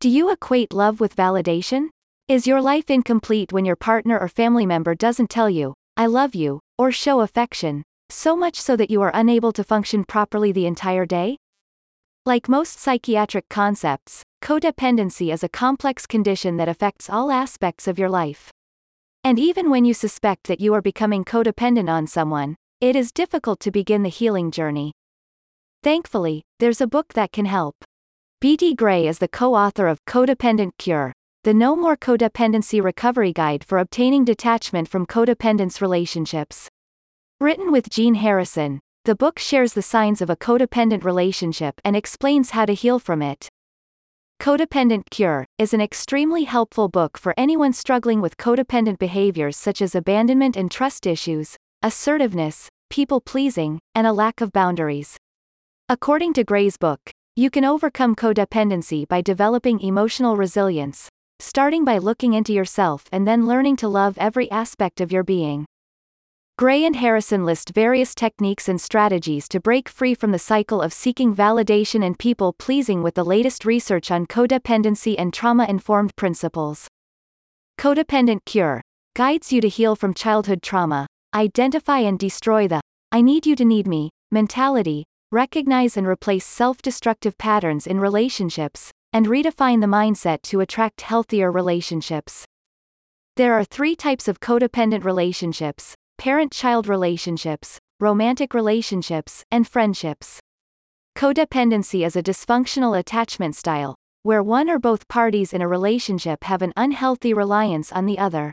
Do you equate love with validation? Is your life incomplete when your partner or family member doesn't tell you, I love you, or show affection, so much so that you are unable to function properly the entire day? Like most psychiatric concepts, codependency is a complex condition that affects all aspects of your life. And even when you suspect that you are becoming codependent on someone, it is difficult to begin the healing journey. Thankfully, there's a book that can help. B.D. Gray is the co author of Codependent Cure, the No More Codependency Recovery Guide for Obtaining Detachment from Codependence Relationships. Written with Jean Harrison, the book shares the signs of a codependent relationship and explains how to heal from it. Codependent Cure is an extremely helpful book for anyone struggling with codependent behaviors such as abandonment and trust issues, assertiveness, people pleasing, and a lack of boundaries. According to Gray's book, you can overcome codependency by developing emotional resilience, starting by looking into yourself and then learning to love every aspect of your being. Gray and Harrison list various techniques and strategies to break free from the cycle of seeking validation and people pleasing with the latest research on codependency and trauma informed principles. Codependent Cure guides you to heal from childhood trauma, identify and destroy the I need you to need me mentality, recognize and replace self destructive patterns in relationships, and redefine the mindset to attract healthier relationships. There are three types of codependent relationships parent child relationships, romantic relationships, and friendships. Codependency is a dysfunctional attachment style, where one or both parties in a relationship have an unhealthy reliance on the other.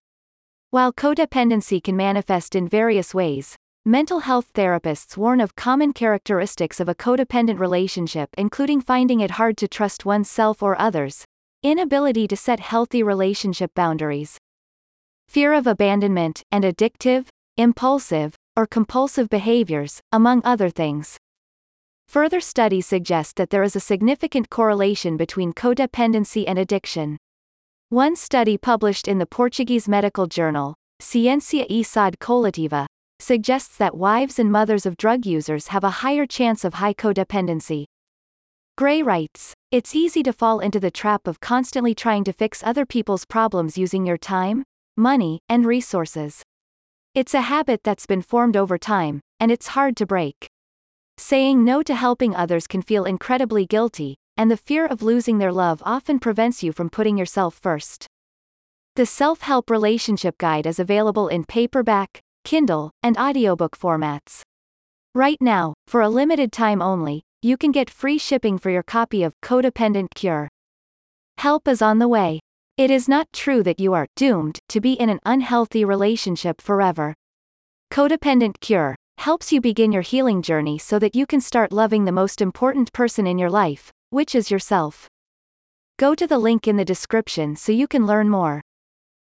While codependency can manifest in various ways, mental health therapists warn of common characteristics of a codependent relationship, including finding it hard to trust oneself or others, inability to set healthy relationship boundaries, fear of abandonment, and addictive, impulsive, or compulsive behaviors, among other things. Further studies suggest that there is a significant correlation between codependency and addiction. One study published in the Portuguese medical journal, Ciência e Saúde Coletiva, suggests that wives and mothers of drug users have a higher chance of high codependency. Gray writes, It's easy to fall into the trap of constantly trying to fix other people's problems using your time, money, and resources. It's a habit that's been formed over time, and it's hard to break. Saying no to helping others can feel incredibly guilty, and the fear of losing their love often prevents you from putting yourself first. The Self Help Relationship Guide is available in paperback, Kindle, and audiobook formats. Right now, for a limited time only, you can get free shipping for your copy of Codependent Cure. Help is on the way. It is not true that you are doomed to be in an unhealthy relationship forever. Codependent Cure helps you begin your healing journey so that you can start loving the most important person in your life, which is yourself. Go to the link in the description so you can learn more.